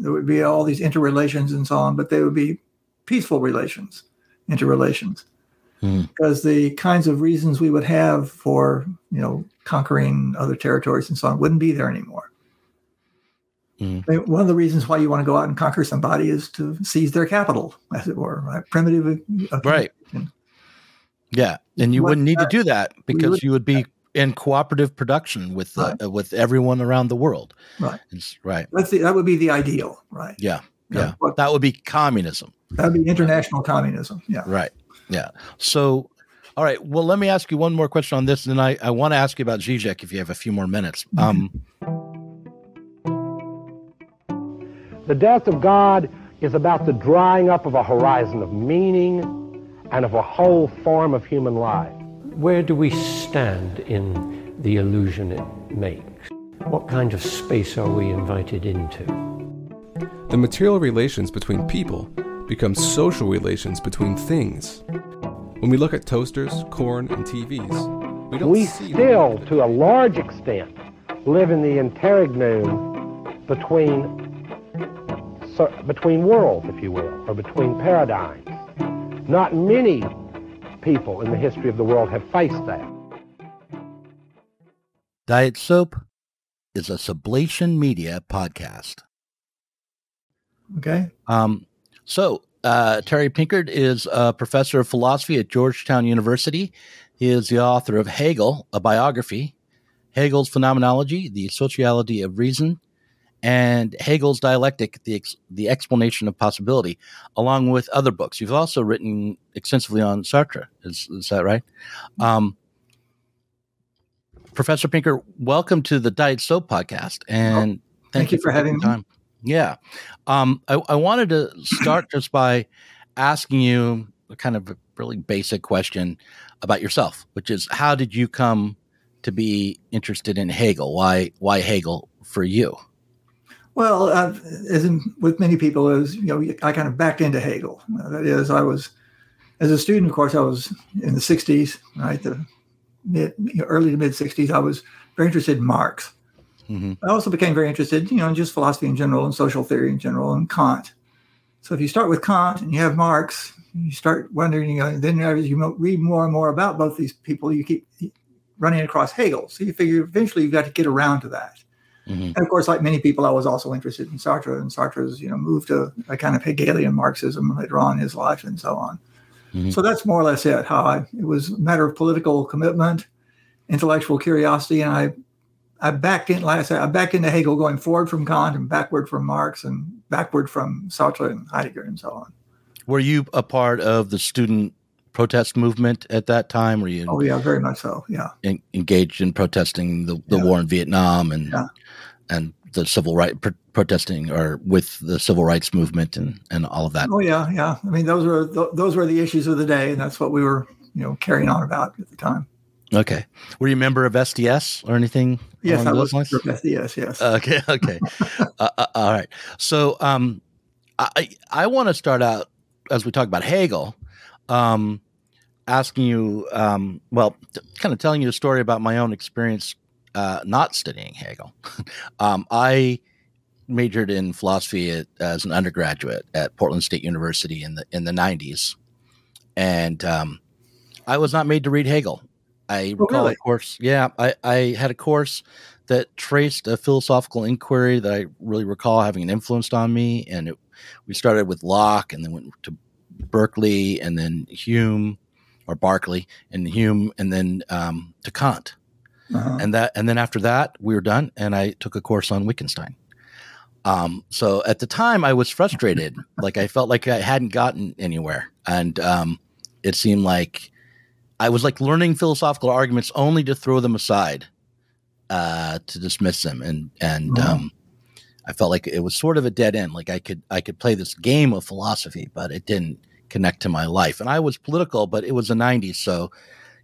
there would be all these interrelations and so on, but they would be peaceful relations, interrelations. Mm. Because the kinds of reasons we would have for, you know, conquering other territories and so on wouldn't be there anymore. Mm. I mean, one of the reasons why you want to go out and conquer somebody is to seize their capital, as it were, right? Primitive. Uh, right. Yeah, and you wouldn't need to do that because would, you would be in cooperative production with uh, right. with everyone around the world. Right. It's, right. That's the, that would be the ideal, right? Yeah. Yeah. yeah. that would be communism. That would be international communism. Yeah. Right. Yeah. So, all right. Well, let me ask you one more question on this, and then I, I want to ask you about Zizek if you have a few more minutes. Mm-hmm. Um, the death of God is about the drying up of a horizon of meaning and of a whole form of human life. Where do we stand in the illusion it makes? What kind of space are we invited into? The material relations between people become social relations between things. When we look at toasters, corn, and TVs, we don't we see still, to a large extent, live in the interregnum between so, between worlds, if you will, or between paradigms. Not many people in the history of the world have faced that. Diet Soap is a Sublation Media podcast. Okay. Um, so, uh, Terry Pinkard is a professor of philosophy at Georgetown University. He is the author of Hegel, a biography, Hegel's Phenomenology, the Sociality of Reason, and Hegel's Dialectic, the, ex- the Explanation of Possibility, along with other books. You've also written extensively on Sartre. Is, is that right? Um, Professor Pinkard, welcome to the Diet Soap podcast. And oh, thank, thank, you for, for having me. Time. Yeah. Um, I, I, wanted to start just by asking you a kind of a really basic question about yourself, which is how did you come to be interested in Hegel? Why, why Hegel for you? Well, uh, as in, with many people, is you know I kind of backed into Hegel. That is, I was as a student, of course, I was in the '60s, right, the mid, you know, early to mid '60s. I was very interested in Marx. Mm-hmm. I also became very interested, you know, in just philosophy in general and social theory in general and Kant. So if you start with Kant and you have Marx, you start wondering, you know, then as you read more and more about both these people, you keep running across Hegel. So you figure eventually you've got to get around to that. Mm-hmm. And of course, like many people, I was also interested in Sartre and Sartre's, you know, move to a kind of Hegelian Marxism later on in his life and so on. Mm-hmm. So that's more or less it. How I, it was a matter of political commitment, intellectual curiosity, and I, I backed in. Like I said, I backed into Hegel, going forward from Kant and backward from Marx and backward from Sartre and Heidegger and so on. Were you a part of the student protest movement at that time? Were you? Oh yeah, very much so. Yeah, in, engaged in protesting the, the yeah. war in Vietnam and yeah. And the civil right pro- protesting or with the civil rights movement and and all of that. Oh yeah, yeah. I mean, those were th- those were the issues of the day, and that's what we were you know carrying on about at the time. Okay. Were you a member of SDS or anything? Yes, I was of SDS. Yes. Okay. Okay. uh, uh, all right. So, um, I I want to start out as we talk about Hegel um, asking you, um, well, t- kind of telling you a story about my own experience uh, not studying Hegel. um, I majored in philosophy at, as an undergraduate at Portland State University in the in the nineties, and um, I was not made to read Hegel. I oh, recall really? a course. Yeah, I, I had a course that traced a philosophical inquiry that I really recall having an influence on me, and it, we started with Locke and then went to Berkeley and then Hume or Berkeley and Hume and then um, to Kant. Uh-huh. And that and then after that we were done and I took a course on Wittgenstein. Um, so at the time I was frustrated, like I felt like I hadn't gotten anywhere, and um, it seemed like I was like learning philosophical arguments only to throw them aside, uh, to dismiss them, and and uh-huh. um, I felt like it was sort of a dead end. Like I could I could play this game of philosophy, but it didn't connect to my life. And I was political, but it was the 90s. So,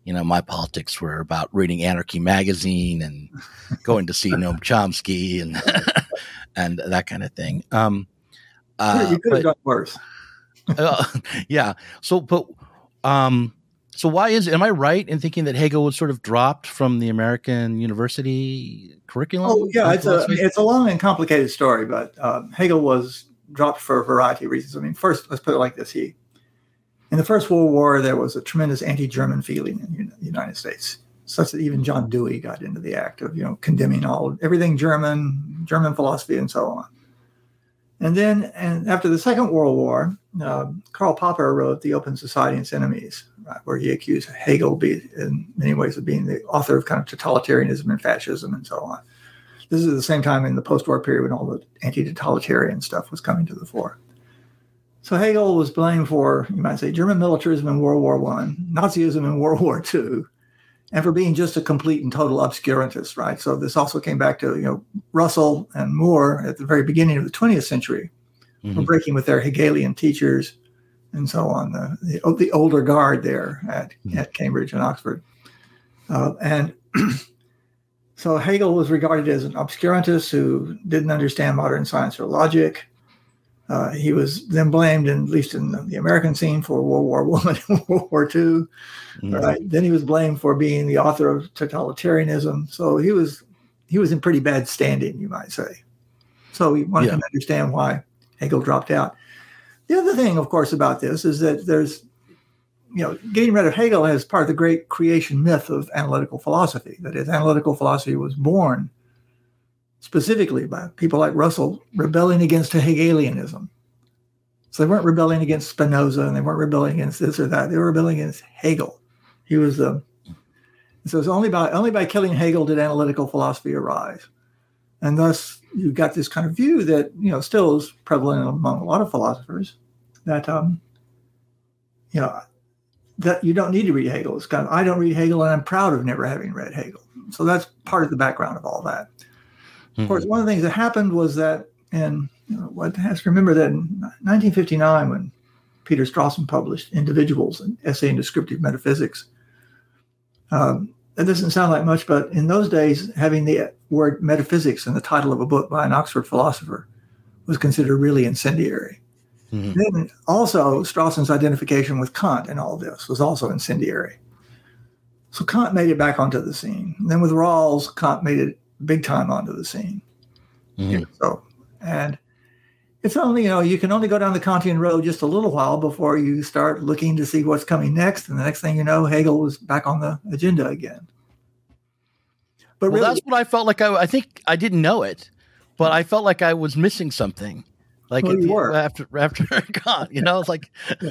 you know, my politics were about reading Anarchy magazine and going to see Noam Chomsky and and that kind of thing. Um, uh, you could have done worse. uh, yeah. So, but um, so why is am I right in thinking that Hegel was sort of dropped from the American university curriculum? Oh yeah, it's a it's a long and complicated story, but um, Hegel was dropped for a variety of reasons. I mean, first let's put it like this: he in the First World War there was a tremendous anti-German feeling in the United States, such that even John Dewey got into the act of you know condemning all everything German, German philosophy, and so on. And then, and after the Second World War, uh, Karl Popper wrote *The Open Society and Its Enemies*, right, where he accused Hegel, be, in many ways, of being the author of kind of totalitarianism and fascism and so on. This is at the same time in the post-war period when all the anti-totalitarian stuff was coming to the fore. So Hegel was blamed for, you might say, German militarism in World War One, Nazism in World War Two, and for being just a complete and total obscurantist, right? So this also came back to you know Russell and Moore at the very beginning of the 20th century, mm-hmm. were breaking with their Hegelian teachers and so on, the the, the older guard there at mm-hmm. at Cambridge and Oxford, uh, and. so Hegel was regarded as an obscurantist who didn't understand modern science or logic, uh, he was then blamed, in, at least in the American scene, for World War One and World War 2 mm-hmm. Right? Then he was blamed for being the author of totalitarianism. So he was he was in pretty bad standing, you might say. So we wanted yeah. to understand why Hegel dropped out. The other thing, of course, about this is that there's, you know, getting rid of Hegel as part of the great creation myth of analytical philosophy. That is, analytical philosophy was born specifically by people like Russell rebelling against Hegelianism. So they weren't rebelling against Spinoza and they weren't rebelling against this or that. They were rebelling against Hegel. He was the. Um, so it's only by only by killing Hegel did analytical philosophy arise, and thus you got this kind of view that you know still is prevalent among a lot of philosophers that um, you know that you don't need to read Hegel. It's kind of I don't read Hegel and I'm proud of never having read Hegel. So that's part of the background of all that. Mm-hmm. Of course, one of the things that happened was that, and you know, one has to remember that in 1959, when Peter Strawson published Individuals, an essay in descriptive metaphysics, um, that doesn't sound like much, but in those days, having the word metaphysics in the title of a book by an Oxford philosopher was considered really incendiary. Mm-hmm. Then also, Strawson's identification with Kant and all this was also incendiary. So Kant made it back onto the scene. And then with Rawls, Kant made it big time onto the scene. Mm-hmm. So, and it's only, you know, you can only go down the Kantian road just a little while before you start looking to see what's coming next. And the next thing you know, Hegel was back on the agenda again. But well, really, that's what I felt like. I, I think I didn't know it, but I felt like I was missing something. Like well, it, after after Kant, you know, it's like,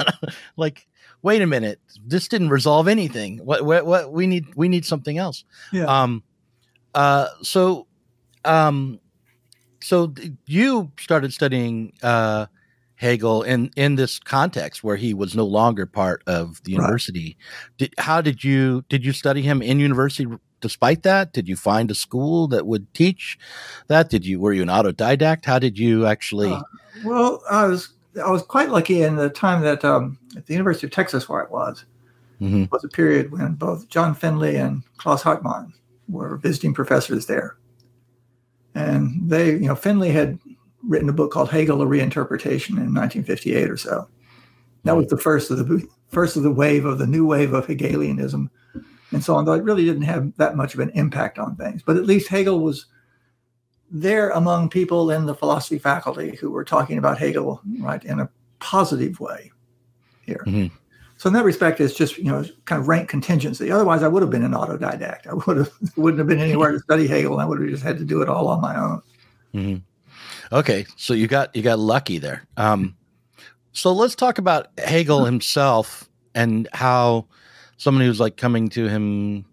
like wait a minute, this didn't resolve anything. What what what we need we need something else. Yeah. Um, uh, so, um, so you started studying uh, Hegel in in this context where he was no longer part of the university. Right. Did, how did you did you study him in university? Despite that, did you find a school that would teach that? Did you were you an autodidact? How did you actually? Uh, well, I was I was quite lucky in the time that um, at the University of Texas where I was mm-hmm. was a period when both John Findlay and Klaus Hartmann were visiting professors there. And they, you know, Findlay had written a book called Hegel: A Reinterpretation in 1958 or so. That was the first of the first of the wave of the new wave of Hegelianism, and so on. Though it really didn't have that much of an impact on things, but at least Hegel was there among people in the philosophy faculty who were talking about Hegel right in a positive way here. Mm-hmm. So in that respect, it's just you know kind of rank contingency. Otherwise, I would have been an autodidact. I would have wouldn't have been anywhere to study Hegel. I would have just had to do it all on my own. Mm-hmm. Okay, so you got you got lucky there. Um, so let's talk about Hegel himself and how somebody who's like coming to him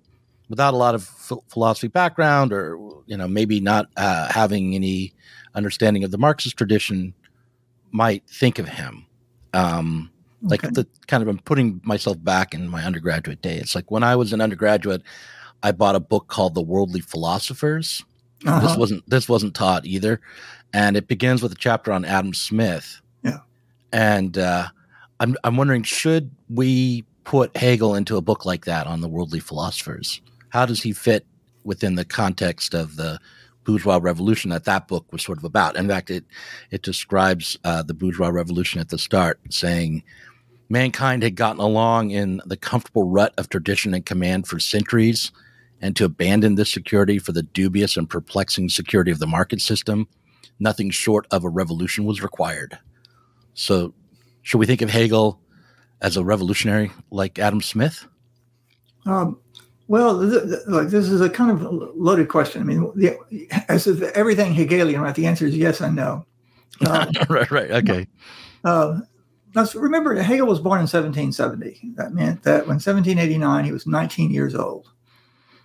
without a lot of philosophy background, or you know maybe not uh, having any understanding of the Marxist tradition, might think of him. Um, like okay. the kind of I'm putting myself back in my undergraduate day. It's like when I was an undergraduate, I bought a book called The Worldly Philosophers. Uh-huh. This wasn't this wasn't taught either, and it begins with a chapter on Adam Smith. Yeah, and uh, I'm I'm wondering should we put Hegel into a book like that on the worldly philosophers? How does he fit within the context of the bourgeois revolution that that book was sort of about? In fact, it it describes uh, the bourgeois revolution at the start, saying mankind had gotten along in the comfortable rut of tradition and command for centuries, and to abandon this security for the dubious and perplexing security of the market system, nothing short of a revolution was required. So, should we think of Hegel as a revolutionary like Adam Smith? Um, well, th- th- like this is a kind of loaded question. I mean, the, as if everything Hegelian, right? The answer is yes and no. Uh, right, right, okay. Uh, now, remember, Hegel was born in 1770. That meant that when 1789, he was 19 years old.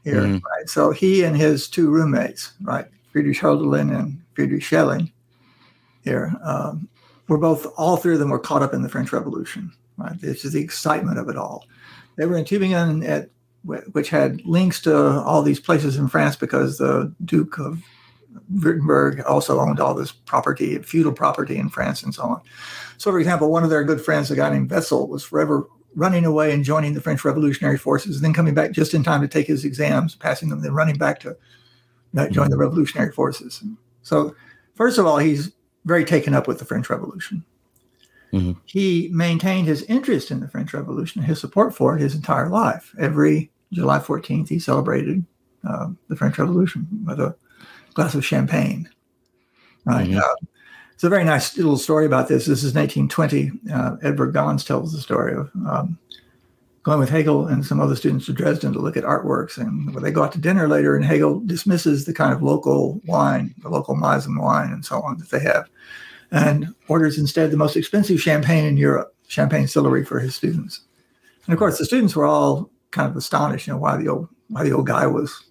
Here, Mhm. right? So he and his two roommates, right, Friedrich Hölderlin and Friedrich Schelling, here, um, were both. All three of them were caught up in the French Revolution. Right, this is the excitement of it all. They were in Tübingen, at, which had links to all these places in France because the Duke of Württemberg also owned all this property, feudal property in France, and so on. So, for example, one of their good friends, a guy named Wetzel, was forever running away and joining the French Revolutionary Forces, and then coming back just in time to take his exams, passing them, then running back to uh, join the Revolutionary Forces. So, first of all, he's very taken up with the French Revolution. Mhm. He maintained his interest in the French Revolution, his support for it, his entire life. Every July 14th, he celebrated uh, the French Revolution with a glass of champagne. Right. Mhm. Uh, it's a very nice little story about this. This is 1920. Uh, Edward Gans tells the story of um, going with Hegel and some other students to Dresden to look at artworks. And when they go out to dinner later, and Hegel dismisses the kind of local wine, the local Meissen wine, and so on that they have, and orders instead the most expensive champagne in Europe, champagne Sillery for his students. And of course, the students were all kind of astonished, you know, why the old why the old guy was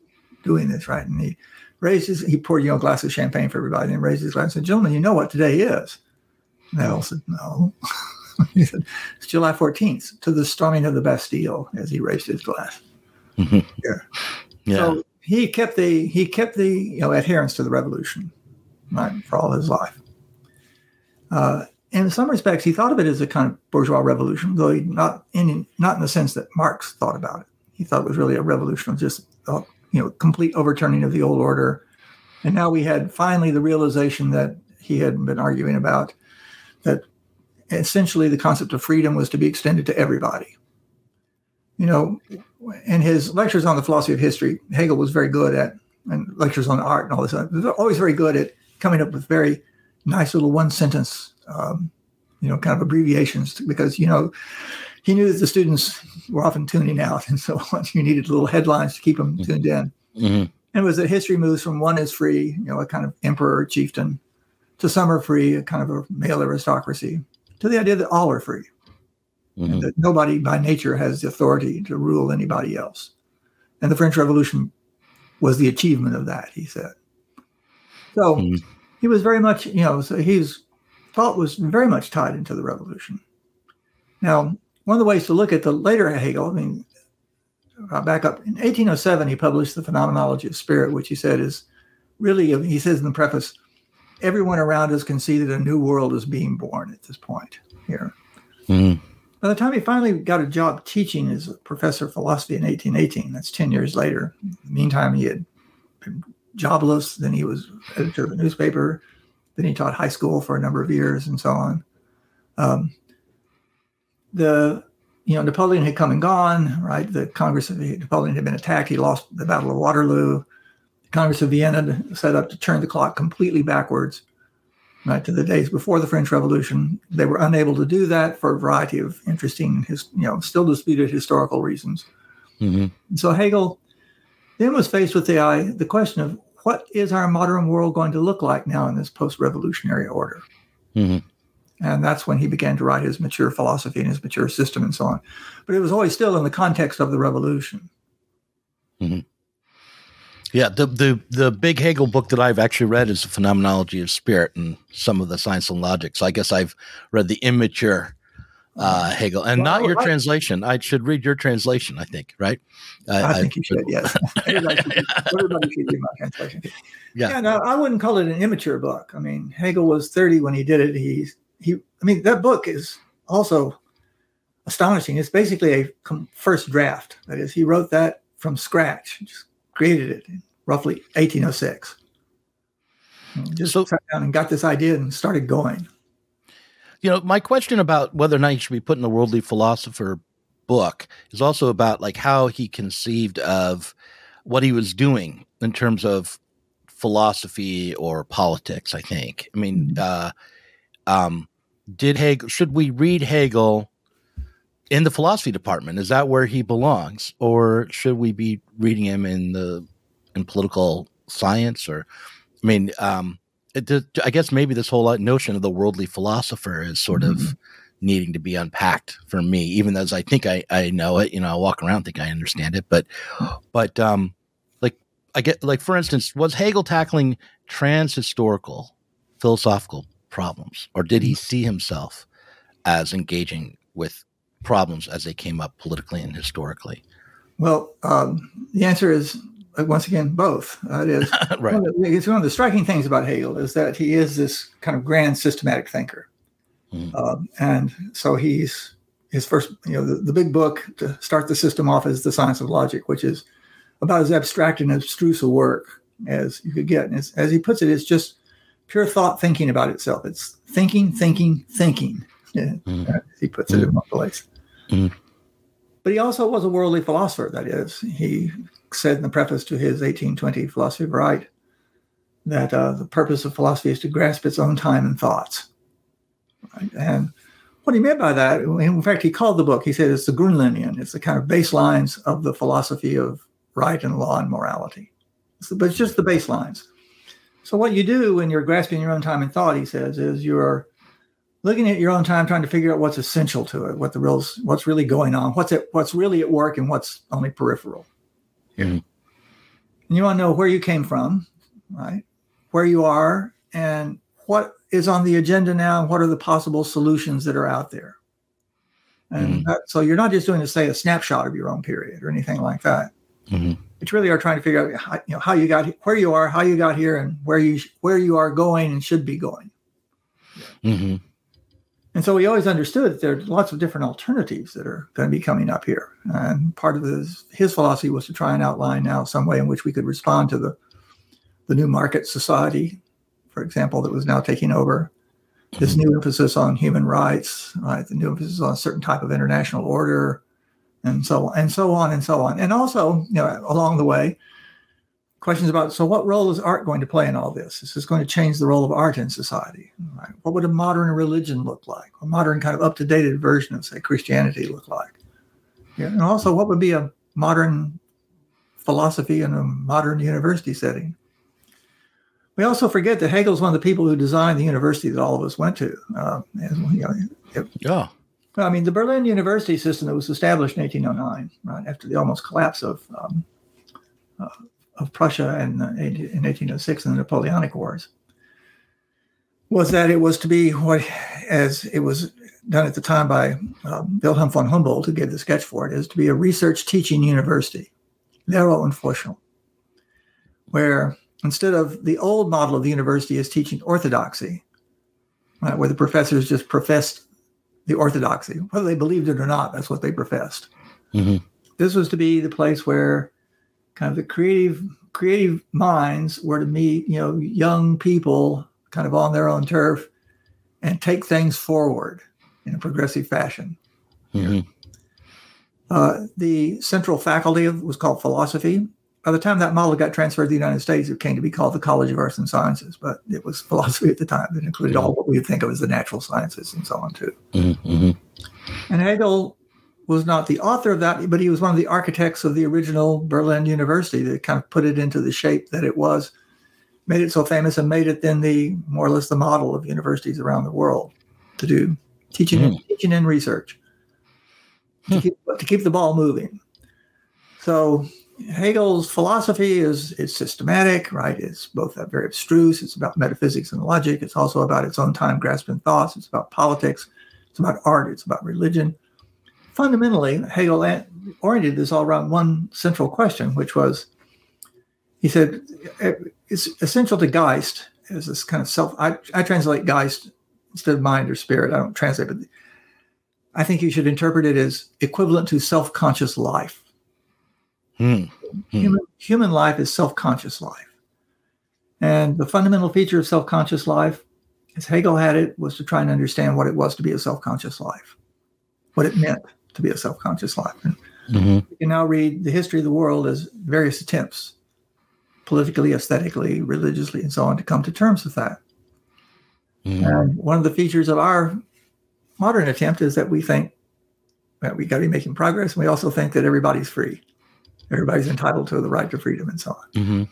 doing this, right? And he raised his, he poured, you know, a glass of champagne for everybody and raised his glass and said, gentlemen, you know what today is? And they all said, no. he said, it's July 14th to the storming of the Bastille as he raised his glass. Yeah. yeah. So he kept the, he kept the, you know, adherence to the revolution, right, for all his life. Uh, in some respects, he thought of it as a kind of bourgeois revolution, though he not in not in the sense that Marx thought about it. He thought it was really a revolution of just uh, you know complete overturning of the old order, and now we had finally the realization that he had been arguing about that essentially the concept of freedom was to be extended to everybody. You know, in his lectures on the philosophy of history, Hegel was very good at, and lectures on art and all this, he was always very good at coming up with very nice little one sentence, um, you know, kind of abbreviations because, you know, he knew that the students were often tuning out. And so. You needed little headlines to keep them tuned in. Mhm. And it was that history moves from one is free, you know, a kind of emperor or chieftain, to some are free, a kind of a male aristocracy, to the idea that all are free, and Mhm. that nobody by nature has the authority to rule anybody else. And the French Revolution was the achievement of that, he said. So Mhm. he was very much, you know, so his thought was very much tied into the revolution. Now, one of the ways to look at the later Hegel, I mean, uh, back up in 1807, he published The Phenomenology of Spirit, which he said is really, he says in the preface, everyone around us can see that a new world is being born at this point here. Mhm. By the time he finally got a job teaching as a professor of philosophy in 1818, that's 10 years later. In the meantime, he had been jobless. Then he was editor of a newspaper. Then he taught high school for a number of years and so on. Um, the you know Napoleon had come and gone, right? The Congress of Napoleon had been attacked. He lost the Battle of Waterloo. The Congress of Vienna set up to turn the clock completely backwards, right to the days before the French Revolution. They were unable to do that for a variety of interesting, his you know, still disputed historical reasons. Mhm. So Hegel then was faced with the the question of what is our modern world going to look like now in this post-revolutionary order? Mhm. And that's when he began to write his mature philosophy and his mature system and so on. But it was always still in the context of the revolution. Yeah, the, the the big Hegel book that I've actually read is the Phenomenology of Spirit and some of the Science and Logic. So I guess I've read the immature uh, Hegel and not your I- translation. I should read your translation. I think, right? I, think you should, yes. everybody, should, everybody should read my translation. Yeah. Yeah, no, I wouldn't call it an immature book. I mean, Hegel was 30 when he did it. He, he, I mean, that book is also astonishing. It's basically a com- first draft. That is, he wrote that from scratch, just created it in roughly 1806. Just So- sat down and got this idea and started going. You know, my question about whether or not he should be put in the worldly philosopher book is also about like how he conceived of what he was doing in terms of philosophy or politics. I think. I mean, Mhm. uh, um, did Hegel? Should we read Hegel in the philosophy department? Is that where he belongs, or should we be reading him in the in political science? Or, I mean, um, it, I guess maybe this whole notion of the worldly philosopher is sort of needing to be unpacked for me, even as I think I, I know it, you know, I walk around, think I understand it, but, but, um, like I get, like, for instance, was Hegel tackling trans-historical philosophical problems, or did he see himself as engaging with problems as they came up politically and historically? Well, um, the answer is uh, once again both. Uh, it is right. One the, it's one of the striking things about Hegel is that he is this kind of grand systematic thinker, Mhm. um, and so he's his first, you know, the, the big book to start the system off is the Science of Logic, which is about as abstract and abstruse a work as you could get. And as he puts it, it's just pure thought thinking about itself. It's thinking, thinking, thinking. Yeah, as he puts it in one place. Mhm. But he also was a worldly philosopher. That is, he said in the preface to his 1820 Philosophy of Right that uh, the purpose of philosophy is to grasp its own time and thoughts. Right? And what he meant by that, in fact, he called the book, he said it's the Grundlinien, it's the kind of baselines of the philosophy of right and law and morality. But it's just the baselines. So what you do when you're grasping your own time and thought, he says, is you're looking at your own time, trying to figure out what's essential to it, what the real, what's really going on, what's it, what's really at work, and what's only peripheral. Mhm. And you want to know where you came from, right? Where you are, and what is on the agenda now, and what are the possible solutions that are out there. And that, so you're not just doing, to say, a snapshot of your own period or anything like that. Mhm. You really are trying to figure out, how, you know, how you got, he- where you are, how you got here, and where you where you are going and should be going. Mhm. And so we always understood that there are lots of different alternatives that are going to be coming up here. And part of his, his philosophy was to try and outline now some way in which we could respond to the, the new market society, for example, that was now taking over. This new emphasis on human rights, right? The new emphasis on a certain type of international order, and so and so on and so on. And also, you know, along the way, questions about so what role is art going to play in all this? Is this going to change the role of art in society? Right? What would a modern religion look like? A modern kind of up to date version of say Christianity look like? Yeah, and also what would be a modern philosophy in a modern university setting? We also forget that Hegel's one of the people who designed the university that all of us went to. Uh, and, you know, it- Yeah. I mean, the Berlin university system that was established in 1809, right after the almost collapse of um, uh, of Prussia in, uh, in 1806 in the Napoleonic Wars, was that it was to be what, as it was done at the time by um, Wilhelm von Humboldt, who gave the sketch for it, is to be a research teaching university, Lehre und Forschung, where instead of the old model of the university is teaching orthodoxy, right, where the professors just professed the orthodoxy, whether they believed it or not, that's what they professed. Mhm. This was to be the place where kind of the creative creative minds were to meet, you know, young people kind of on their own turf and take things forward in a progressive fashion. Mhm. Uh, the central faculty of, was called philosophy. By the time that model got transferred to the United States, it came to be called the College of Arts and Sciences, but it was philosophy at the time. It included all what we think of as the natural sciences and so on too. Mhm. Mhm. And Hegel was not the author of that, but he was one of the architects of the original Berlin University that kind of put it into the shape that it was, made it so famous, and made it then the more or less the model of universities around the world to do teaching, and, teaching and research to, keep, to keep the ball moving. So Hegel's philosophy is is systematic, right? It's both uh, very abstruse. It's about metaphysics and logic. It's also about its own time grasping thoughts. It's about politics. It's about art. It's about religion. Fundamentally, Hegel oriented this all around one central question, which was, he said, it's essential to Geist as this kind of self. I, I translate Geist instead of mind or spirit. I don't translate, but I think you should interpret it as equivalent to self-conscious life. Hmm. Human, human life is self conscious life. And the fundamental feature of self conscious life as Hegel had it, was to try and understand what it was to be a self-conscious life, what it meant to be a self-conscious life. And Mm-hmm. you can now read the history of the world as various attempts, politically, aesthetically, religiously, and so on, to come to terms with that. Mm-hmm. And one of the features of our modern attempt is that we think that we got to be making progress. And we also think that everybody's free, everybody's entitled to the right to freedom, and so on. Mm-hmm.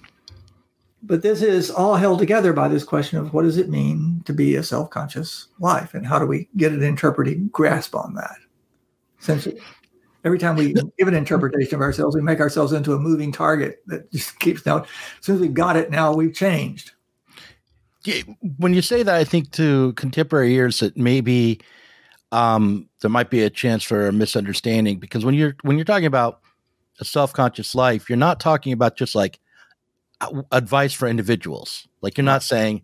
But this is all held together by this question of what does it mean to be a self conscious life? And how do we get an interpreting grasp on that? Since every time we give an interpretation of ourselves, we make ourselves into a moving target that just keeps now. As soon as we've got it, now we've changed. When you say that, I think to contemporary ears that maybe um, there might be a chance for a misunderstanding because when you're when you're talking about a self-conscious life, you're not talking about just like advice for individuals. Like you're not saying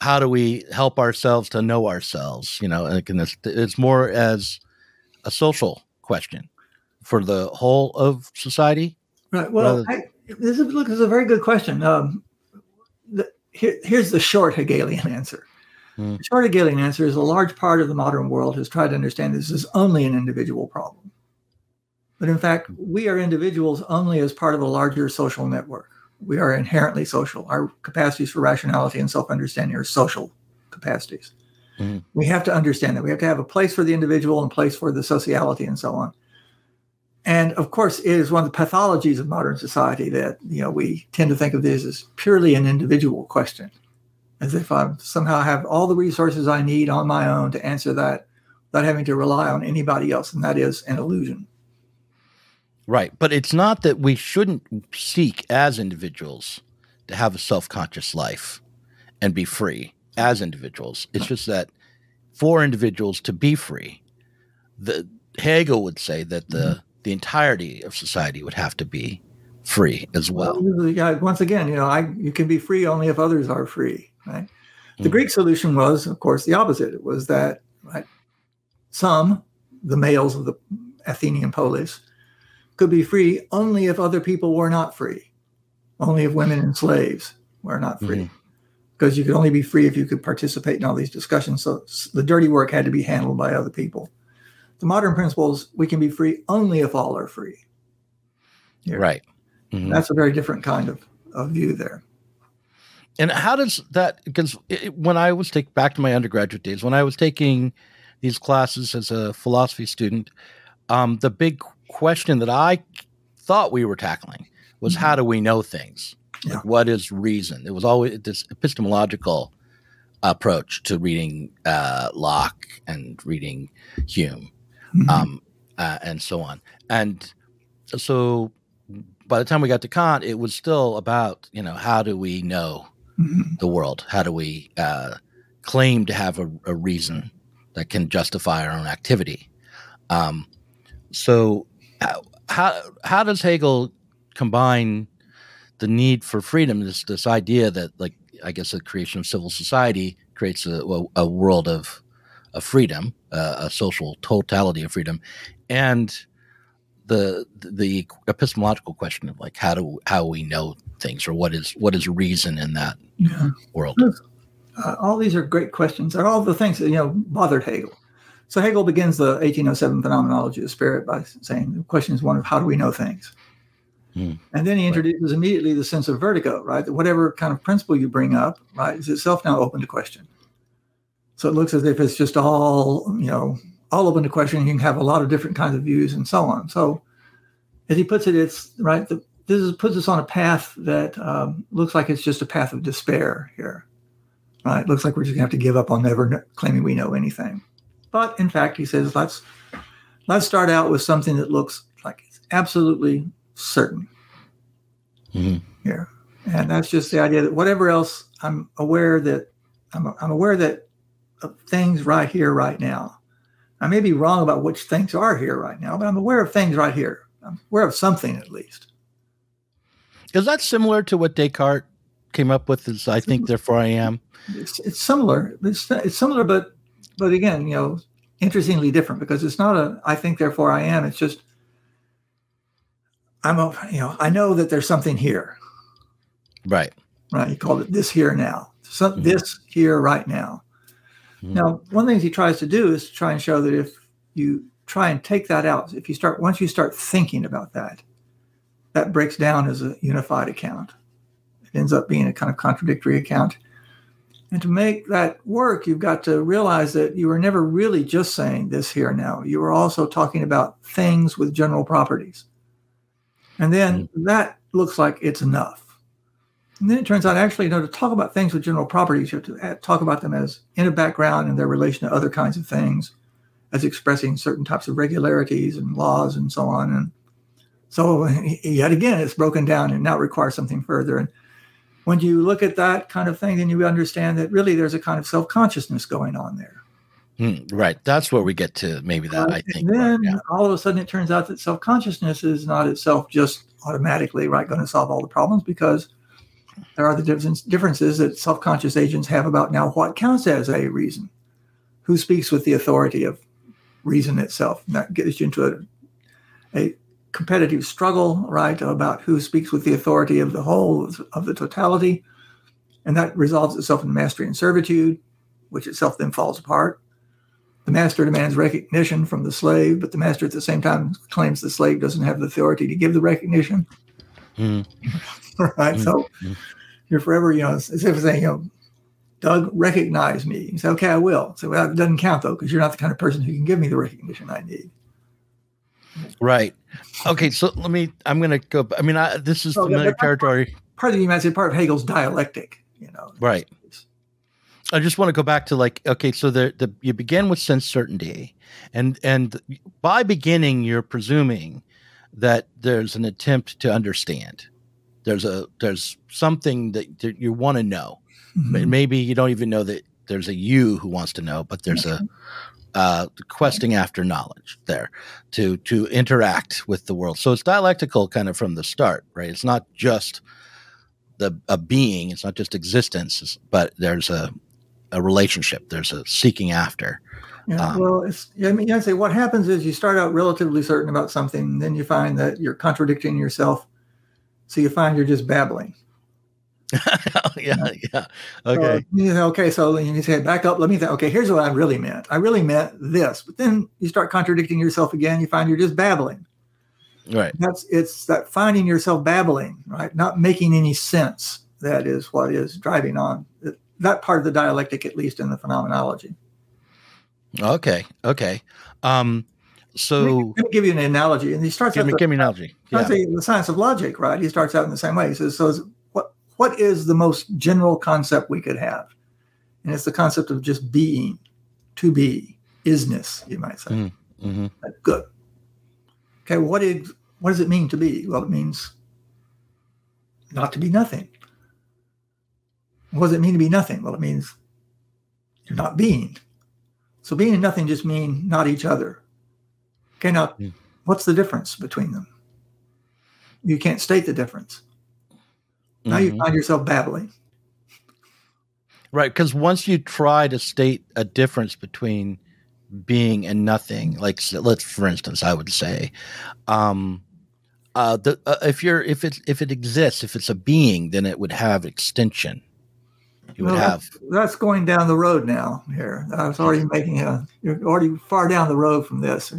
how do we help ourselves to know ourselves. You know, it's, it's more as a social question for the whole of society. Right. Well, I, this is look, this is a very good question. Um, the, here, here's the short Hegelian answer. Hmm. The short Hegelian answer is a large part of the modern world has tried to understand this is only an individual problem. But in fact, we are individuals only as part of a larger social network. We are inherently social. Our capacities for rationality and self understanding are social capacities. Mhm. We have to understand that. We have to have a place for the individual and a place for the sociality and so on. And of course, it is one of the pathologies of modern society that you know we tend to think of this as purely an individual question, as if I somehow have all the resources I need on my own to answer that without having to rely on anybody else, and that is an illusion. Right. But it's not that we shouldn't seek as individuals to have a self conscious life and be free as individuals. It's just that for individuals to be free, the Hegel would say that the the entirety of society would have to be free as well. Yeah, once again, you know, I you can be free only if others are free, right? The Mhm. Greek solution was, of course, the opposite. It was that right, some, the males of the Athenian polis, could be free only if other people were not free, only if women and slaves were not free. Because you could only be free if you could participate in all these discussions. So the dirty work had to be handled by other people. The modern principles, we can be free only if all are free. Yeah. Right. Mhm. That's a very different kind of, of view there. And how does that? Because when I was take back to my undergraduate days, when I was taking these classes as a philosophy student, um, the big question that I thought we were tackling was how do we know things? Yeah. Like, what is reason? It was always this epistemological approach to reading uh, Locke and reading Hume, Mhm. um, uh, and so on. And so, by the time we got to Kant, it was still about you know how do we know Mhm. the world? How do we uh, claim to have a, a reason that can justify our own activity? Um, so, how, how does Hegel combine the need for freedom, this this idea that, like, I guess, the creation of civil society creates a, a, a world of of freedom, uh, a social totality of freedom, and the the epistemological question of like how do how we know things or what is what is reason in that Yeah. world. Uh, all these are great questions. They're all the things that you know bothered Hegel. So Hegel begins the 1807 phenomenology of spirit by saying the question is one of how do we know things, Hmm. and then he introduces immediately the sense of vertigo, right? That whatever kind of principle you bring up, right, is itself now open to question. So it looks as if it's just all you know all open to question. You can have a lot of different kinds of views and so on. So as he puts it, it's right. The, this is, puts us on a path that um, looks like it's just a path of despair here right? It looks like we're just gonna have to give up on never claiming we know anything. But in fact, he says let's let's start out with something that looks like it's absolutely certain Mhm. here, and that's just the idea that whatever else I'm aware that I'm, I'm aware that of things right here, right now. I may be wrong about which things are here right now, but I'm aware of things right here. I'm aware of something at least. Is that similar to what Descartes came up with? Is I think, therefore I am. it's, it's similar. It's, it's similar, but but again, you know, interestingly different because it's not a I think therefore I am. It's just I'm a you know I know that there's something here, Right. right? You called it this here now. So Mhm. this here right now. Mhm. Now, one of the things he tries to do is to try and show that if you try and take that out, if you start once you start thinking about that, that breaks down as a unified account. It ends up being a kind of contradictory account. And to make that work, you've got to realize that you were never really just saying this here now. You were also talking about things with general properties. And then mm. that looks like it's enough. And then it turns out actually, you know, to talk about things with general properties, you have to uh, talk about them as in a background and their relation to other kinds of things, as expressing certain types of regularities and laws and so on. And so yet again, it's broken down and now requires something further. And when you look at that kind of thing, then you understand that really there's a kind of self-consciousness going on there. Hmm, right. That's where we get to maybe that. I think. And then right, yeah. all of a sudden it turns out that self-consciousness is not itself just automatically right going to solve all the problems because there are the difference, differences that self-conscious agents have about now what counts as a reason. Who speaks with the authority of reason itself? And that gets you into a, a competitive struggle, right, about who speaks with the authority of the whole of the totality. And that resolves itself in mastery and servitude, which itself then falls apart. The master demands recognition from the slave, but the master at the same time claims the slave doesn't have the authority to give the recognition. Mhm. right? So Mhm. you're forever, you know, as if saying, you know, Doug, recognize me. You say, okay, I will. So well, it doesn't count though, because you're not the kind of person who can give me the recognition I need. Right. Okay. So let me. I'm going to go. I mean, I, this is yeah, familiar territory. Part of the, you might say, part of Hegel's dialectic, you know. Right. I just want to go back to like okay, so the the you begin with sense certainty, and and by beginning you're presuming that there's an attempt to understand. There's a there's something that, that you want to know. Mhm. Maybe you don't even know that there's a you who wants to know, but there's a uh, questing after knowledge there to to interact with the world. So it's dialectical kind of from the start, right? It's not just the a being, it's not just existence, but there's a a relationship. There's a seeking after. Yeah, Um, well, it's, I mean, you say what happens is you start out relatively certain about something, then you find that you're contradicting yourself. So you find you're just babbling. yeah, yeah. Okay. So okay, so you say, back up. Let me think. Okay, here's what I really meant. I really meant this. But then you start contradicting yourself again. You find you're just babbling. right. That's it's that finding yourself babbling, right? Not making any sense. That is what is driving on that part of the dialectic, at least in the phenomenology. Okay. Okay. Um so Let me give you an analogy, and he starts give out me the- give me an analogy. Yeah. the science of logic, right? He starts out in the same way. He says, "So, what is the most general concept we could have?" And it's the concept of just being, to be, isness. You might say. Mm. hmm Good. Okay, what is what does it mean to be? Well, it means not to be nothing. What does it mean to be nothing? Well, it means you're not being. So being and nothing just mean not each other. Okay, now Mm. what's the difference between them? You can't state the difference. Now you Mhm. find yourself babbling. Right, because once you try to state a difference between being and nothing, like let's, for instance, I would say, um, uh, the uh, if you're if it if it exists, if it's a being, then it would have extension. You would Well, have That's going down the road now. Here, I was already making a. You're already far down the road from this.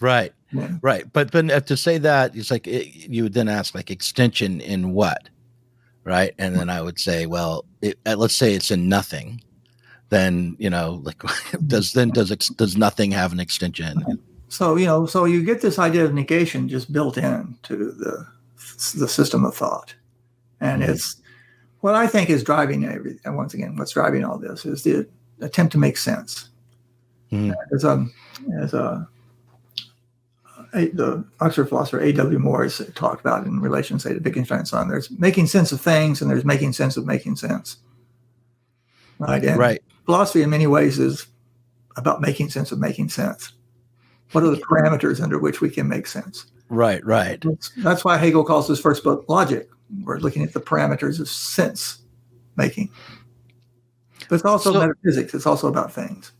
right, Yeah. right. But uh, to say that, it's like it, you would then ask like extension in what, right? And then I would say, well, it, uh, let's say it's in nothing. Then you know, like does then does ex, does nothing have an extension? So you know, so you get this idea of negation just built in to the the system of thought, and Mhm. it's what I think is driving everything. And once again, what's driving all this is the attempt to make sense. Mhm. As a as a the Oxford philosopher A.W. Morris talked about in relation, say, to Wittgenstein's son. There's making sense of things, and there's making sense of making sense. Right. And Right. philosophy in many ways is about making sense of making sense. What are the parameters under which we can make sense? Right, right. That's, that's why Hegel calls his first book logic. We're looking at the parameters of sense making. But it's also So- metaphysics. It's also about things.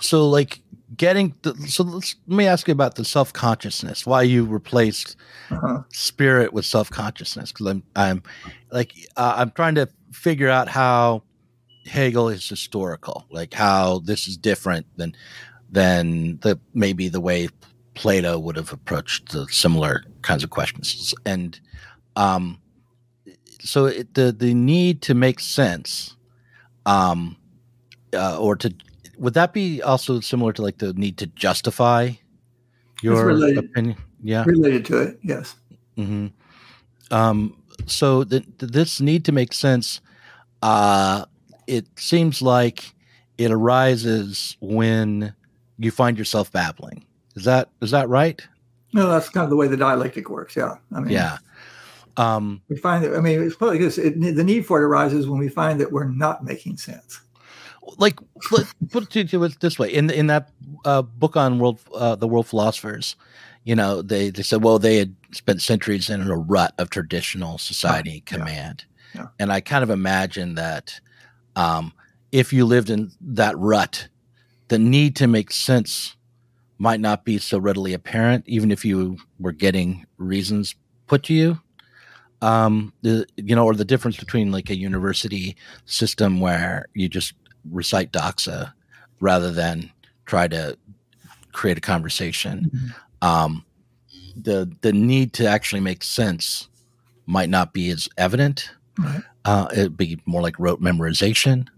So, like getting the, so, let's, let me ask you about the self consciousness. Why you replaced Uh-huh. spirit with self consciousness? Because I'm, I'm like, uh, I'm trying to figure out how Hegel is historical, like how this is different than than the maybe the way Plato would have approached the similar kinds of questions, and um, so it, the the need to make sense, um, uh, or to would that be also similar to like the need to justify your related. opinion? Yeah, Related to it, yes. hmm Um, so the, this need to make sense, uh, it seems like it arises when you find yourself babbling. Is that is that right? No, that's kind of the way the dialectic works. Yeah. I mean, Yeah. Um, we find that, I mean, it's probably this, it, the need for it arises when we find that we're not making sense. Like put, put it to, it this way in in that uh, book on world uh, the world philosophers you know they they said well they had spent centuries in a rut of traditional society Yeah. command Yeah. and i kind of imagine that um, if you lived in that rut the need to make sense might not be so readily apparent even if you were getting reasons put to you um, the you know or the difference between like a university system where you just recite doxa rather than try to create a conversation. Um, the the need to actually make sense might not be as evident. Right. Uh, it'd be more like rote memorization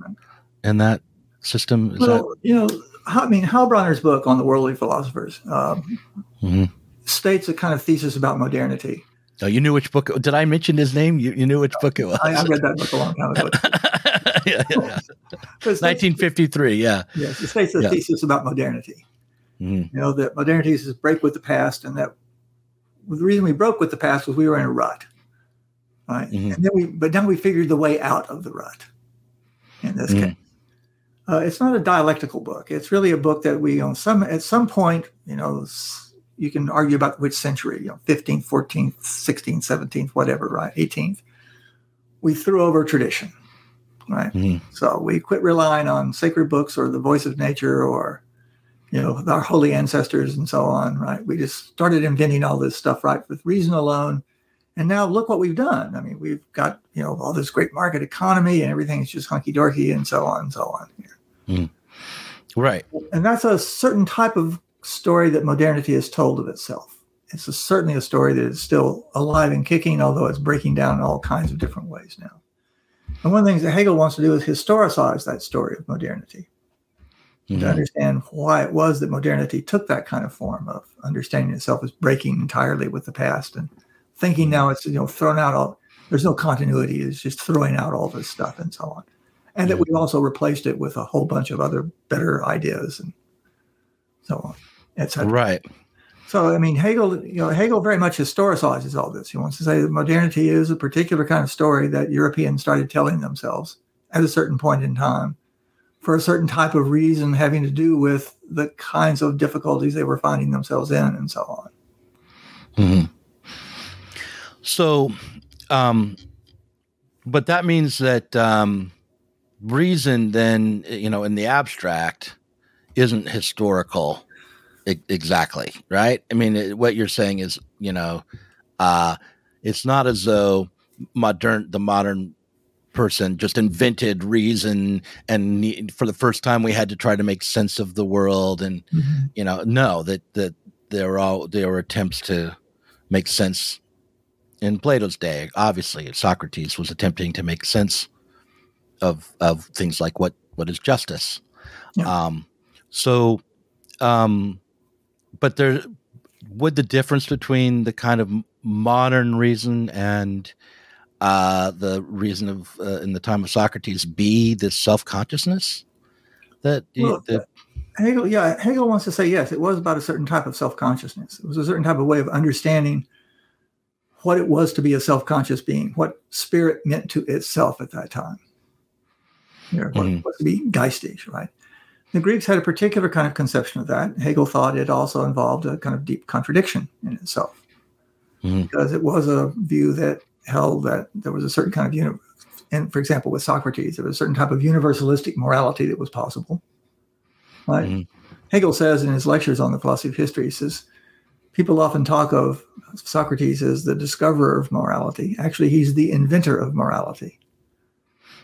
in that system. Is well, you know, I mean, Heilbroner's book on the worldly philosophers um, that? Mhm. states a kind of thesis about modernity. Oh, you knew which book? Did I mention his name? You, you knew which book it was. I, I read that book a long time ago. yeah, yeah, yeah. It states- 1953. Yeah. Yes, it states a Yeah. thesis about modernity. Mhm. You know, that modernity is this break with the past, and that the reason we broke with the past was we were in a rut. Right. Mhm. And then we, but now we figured the way out of the rut in this Mhm. case. Uh, it's not a dialectical book. It's really a book that we, on some at some point, you know, s- you can argue about which century, you know, 15th, 14th, 16th, 17th, whatever, right, 18th. We threw over tradition, right? Mhm. So we quit relying on sacred books or the voice of nature or, you know, our holy ancestors and so on, right? We just started inventing all this stuff, right, with reason alone. And now look what we've done. I mean, we've got, you know, all this great market economy and everything's just hunky dorky and so on and so on. Right. And that's a certain type of story that modernity has told of itself. It's a, certainly a story that is still alive and kicking, although it's breaking down in all kinds of different ways now. And one of the things that Hegel wants to do is historicize that story of modernity to Mhm. understand why it was that modernity took that kind of form of understanding itself as breaking entirely with the past and thinking now it's you know thrown out all there's no continuity it's just throwing out all this stuff and so on and that we've also replaced it with a whole bunch of other better ideas and so on etc Right. so I mean, Hegel, you know, Hegel very much historicizes all this. He wants to say that modernity is a particular kind of story that Europeans started telling themselves at a certain point in time for a certain type of reason having to do with the kinds of difficulties they were finding themselves in and so on. Mhm. So, um, but that means that um, reason, then, you know, in the abstract, isn't historical exactly, right? I mean, it, what you're saying is, you know, uh, it's not as though modern the modern person just invented reason and ne- for the first time we had to try to make sense of the world and you know no that that there were all there were attempts to make sense in plato's day obviously socrates was attempting to make sense of of things like what what is justice Yeah. um so um but there would the difference between the kind of modern reason and uh the reason of uh, in the time of socrates be this self-consciousness that, Well, that Hegel, yeah, Hegel wants to say yes, it was about a certain type of self-consciousness. It was a certain type of way of understanding what it was to be a self-conscious being, what spirit meant to itself at that time. You know, what Mhm. it to be geistig, right? The Greeks had a particular kind of conception of that. Hegel thought it also involved a kind of deep contradiction in itself, Mhm. because it was a view that held that there was a certain kind of universe. And for example, with Socrates, there was a certain type of universalistic morality that was possible. Right? Mhm. Hegel says in his lectures on the philosophy of history, he says, people often talk of Socrates as the discoverer of morality. Actually, he's the inventor of morality.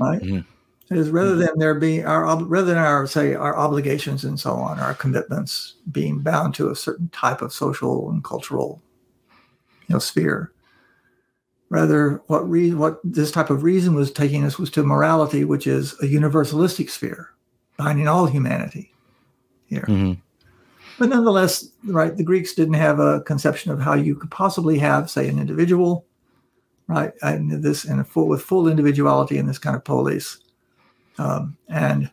Right? Mhm. Is, rather than there being our rather than our say our obligations and so on, our commitments being bound to a certain type of social and cultural, you know, sphere. Rather, what re- what this type of reason was taking us was to morality, which is a universalistic sphere, binding all humanity here. Mhm. But nonetheless, right, the Greeks didn't have a conception of how you could possibly have, say, an individual, right, and this and a full with full individuality in this kind of polis, um, and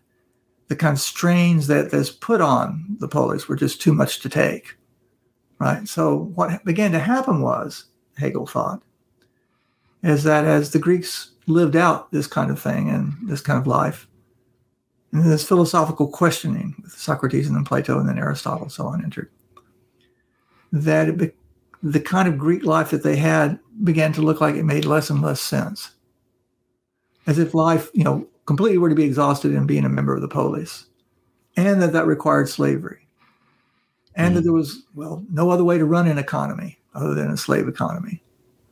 the kind of strains that that's put on the polis were just too much to take, right. So what began to happen was Hegel thought is that as the Greeks lived out this kind of thing and this kind of life, and this philosophical questioning with Socrates and then Plato and then Aristotle and so on entered. That be, the kind of Greek life that they had began to look like it made less and less sense. As if life, you know, completely were to be exhausted in being a member of the polis, and that that required slavery. And that there was, well, no other way to run an economy other than a slave economy.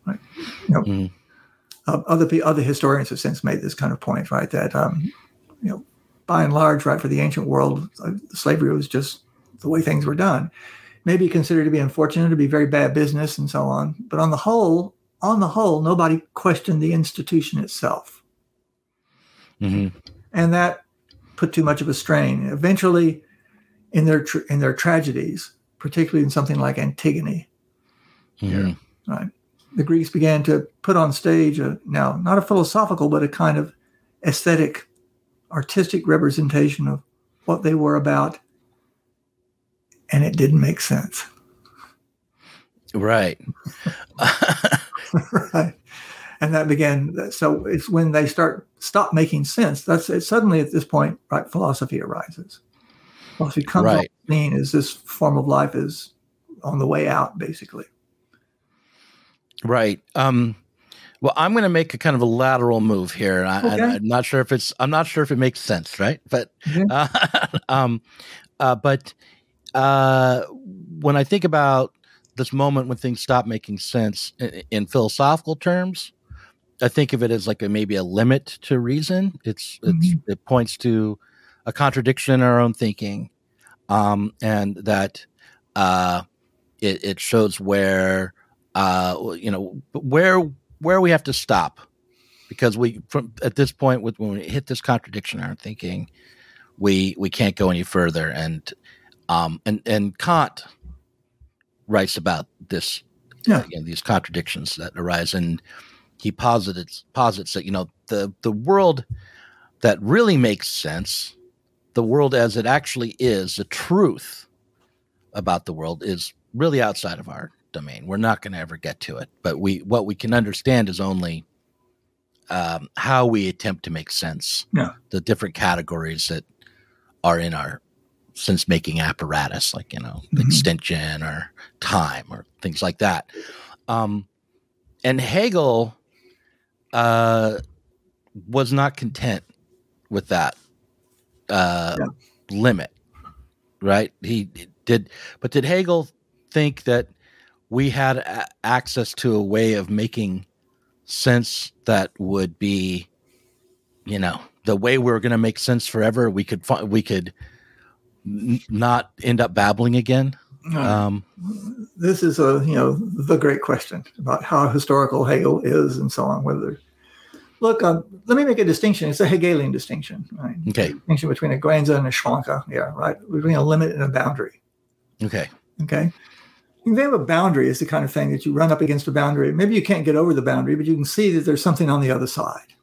Right. You know, Mhm. uh, other other historians have since made this kind of point, right? That um, you know, by and large, right, for the ancient world, uh, slavery was just the way things were done. Maybe considered to be unfortunate, to be very bad business, and so on. But on the whole, on the whole, nobody questioned the institution itself, Mhm. and that put too much of a strain. Eventually, in their tr- in their tragedies, particularly in something like Antigone, Mhm. right? The Greeks began to put on stage a now not a philosophical but a kind of aesthetic, artistic representation of what they were about, and it didn't make sense, Right. right? And that began. So it's when they start stop making sense. That's it, suddenly at this point, right? Philosophy arises. Philosophy comes on Right. the scene as this form of life is on the way out, basically. Right. Um, well, I'm going to make a kind of a lateral move here. I, Okay. I, am not sure if it's. I'm not sure if it makes sense, right? But, Mhm. uh, um, uh, but uh, when I think about this moment when things stop making sense in, in philosophical terms, I think of it as like a maybe a limit to reason. It's it's it points to a contradiction in our own thinking, um, and that uh, it, it shows where uh, you know where where we have to stop because we from at this point with when we hit this contradiction in our thinking, we we can't go any further and um and and Kant writes about this Yeah. you know, these contradictions that arise and he posits posits that you know the the world that really makes sense the world as it actually is the truth about the world is really outside of our domain we're not going to ever get to it but we what we can understand is only um, how we attempt to make sense Yeah. the different categories that are in our sense making apparatus like you know Mhm. extension or time or things like that um, and hegel uh, was not content with that uh, Yeah. limit right he did but did hegel think that we had a- access to a way of making sense that would be you know the way we are going to make sense forever we could fi- we could n- not end up babbling again um this is a you know the great question about how historical Hegel is and so on. Whether look, um, let me make a distinction. It's a Hegelian distinction, right? okay Distinction between a Grenze and a Schranke. Yeah, right. Between a limit and a boundary. okay Okay. You of a boundary is the kind of thing that you run up against a boundary. Maybe you can't get over the boundary, but you can see that there's something on the other side.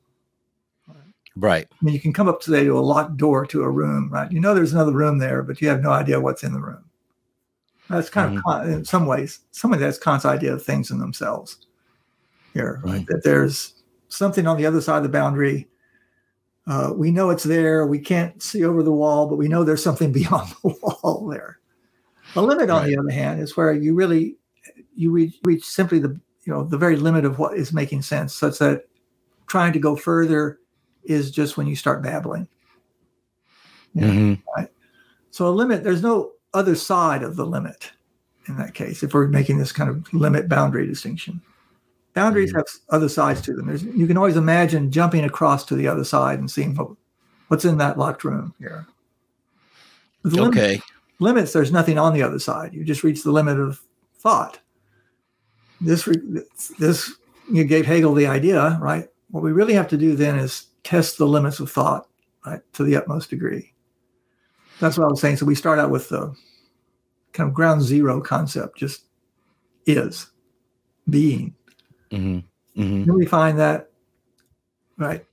right I mean, you can come up today to a locked door to a room, right? You know there's another room there, but you have no idea what's in the room. That's kind of in some ways, some of that's Kant's idea of things in themselves. Here, right? That there's something on the other side of the boundary. Uh, we know it's there. We can't see over the wall, but we know there's something beyond the wall there. A limit, on the other hand, is where you really you reach, reach simply the you know the very limit of what is making sense, such that trying to go further is just when you start babbling. Yeah. Mhm. So a limit, there's no other side of the limit in that case, if we're making this kind of limit boundary distinction. Boundaries hmm. have other sides to them. There's, you can always imagine jumping across to the other side and seeing what, What's in that locked room here? With Okay. limits, limits, there's nothing on the other side. You just reach the limit of thought. This this you gave Hegel the idea, right? What we really have to do then is test the limits of thought, right, to the utmost degree. That's what I was saying. So we start out with the kind of ground zero concept, just is being. Hmm hmm we find that, right,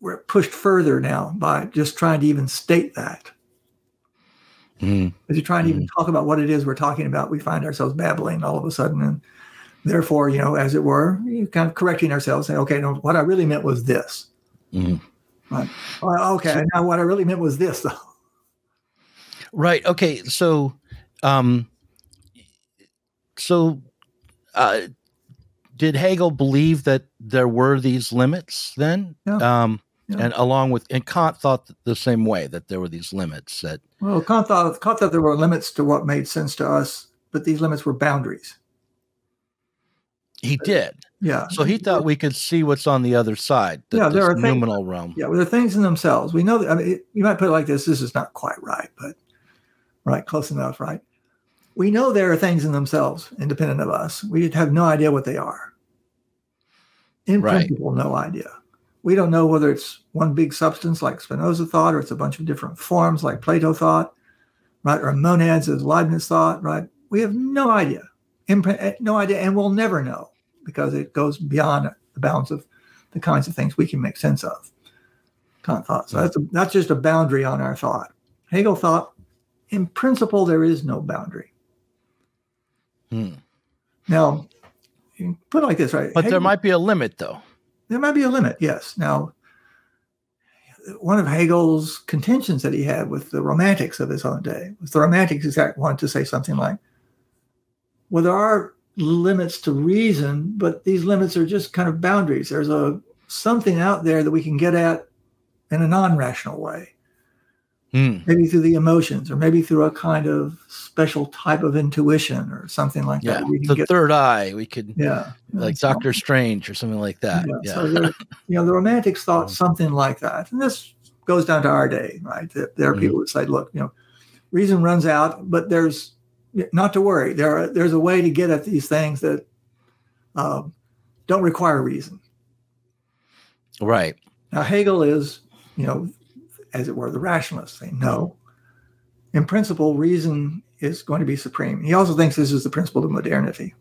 we're pushed further now by just trying to even state that. hmm As you're trying to even talk about what it is we're talking about, we find ourselves babbling all of a sudden. And therefore, you know, as it were, you kind of correcting ourselves, saying, okay, no, what I really meant was this. hmm Right. Well, okay, now what I really meant was this, though. Right. Okay. So, um, so, uh, did Hegel believe that there were these limits then? Yeah. Um, Yeah. and along with, and Kant thought the same way that there were these limits that, Well, Kant thought, Kant thought there were limits to what made sense to us, but these limits were boundaries. he did. Yeah. So he thought we could see what's on the other side, that Yeah, there are things- realm. Yeah, well, they're things in themselves. We know that. I mean, it, you might put it like this. This is not quite right, but right, close enough, right? We know there are things in themselves, independent of us. We have no idea what they are. In Right. principle, no idea. We don't know whether it's one big substance like Spinoza thought, or it's a bunch of different forms like Plato thought, right? Or monads as Leibniz thought, right? We have no idea. Impr- no idea, and we'll never know because it goes beyond the bounds of the kinds of things we can make sense of. Kant thought. So that's, a, that's just a boundary on our thought. Hegel thought, in principle, there is no boundary. Hmm. Now, you can put it like this, right? But there might be a limit though. there might be a limit, yes. Now, one of Hegel's contentions that he had with the romantics of his own day was the romantics exact wanted to say something like, well, there are limits to reason, but these limits are just kind of boundaries. There's a something out there that we can get at in a non-rational way, Hmm. maybe through the emotions, or maybe through a kind of special type of intuition or something like Yeah. that. We The get, third eye, we could, yeah, like So- Doctor Strange or something like that. yeah. Yeah. So there, you know, the Romantics thought something like that, and this goes down to our day, right? That there are Mhm. people that say, "Look, you know, reason runs out, but there's not to worry. There, are, there's a way to get at these things that um, don't require reason." Right. Now Hegel is, you know, as it were, the rationalist saying, "No, in principle, reason is going to be supreme." He also thinks this is the principle of modernity.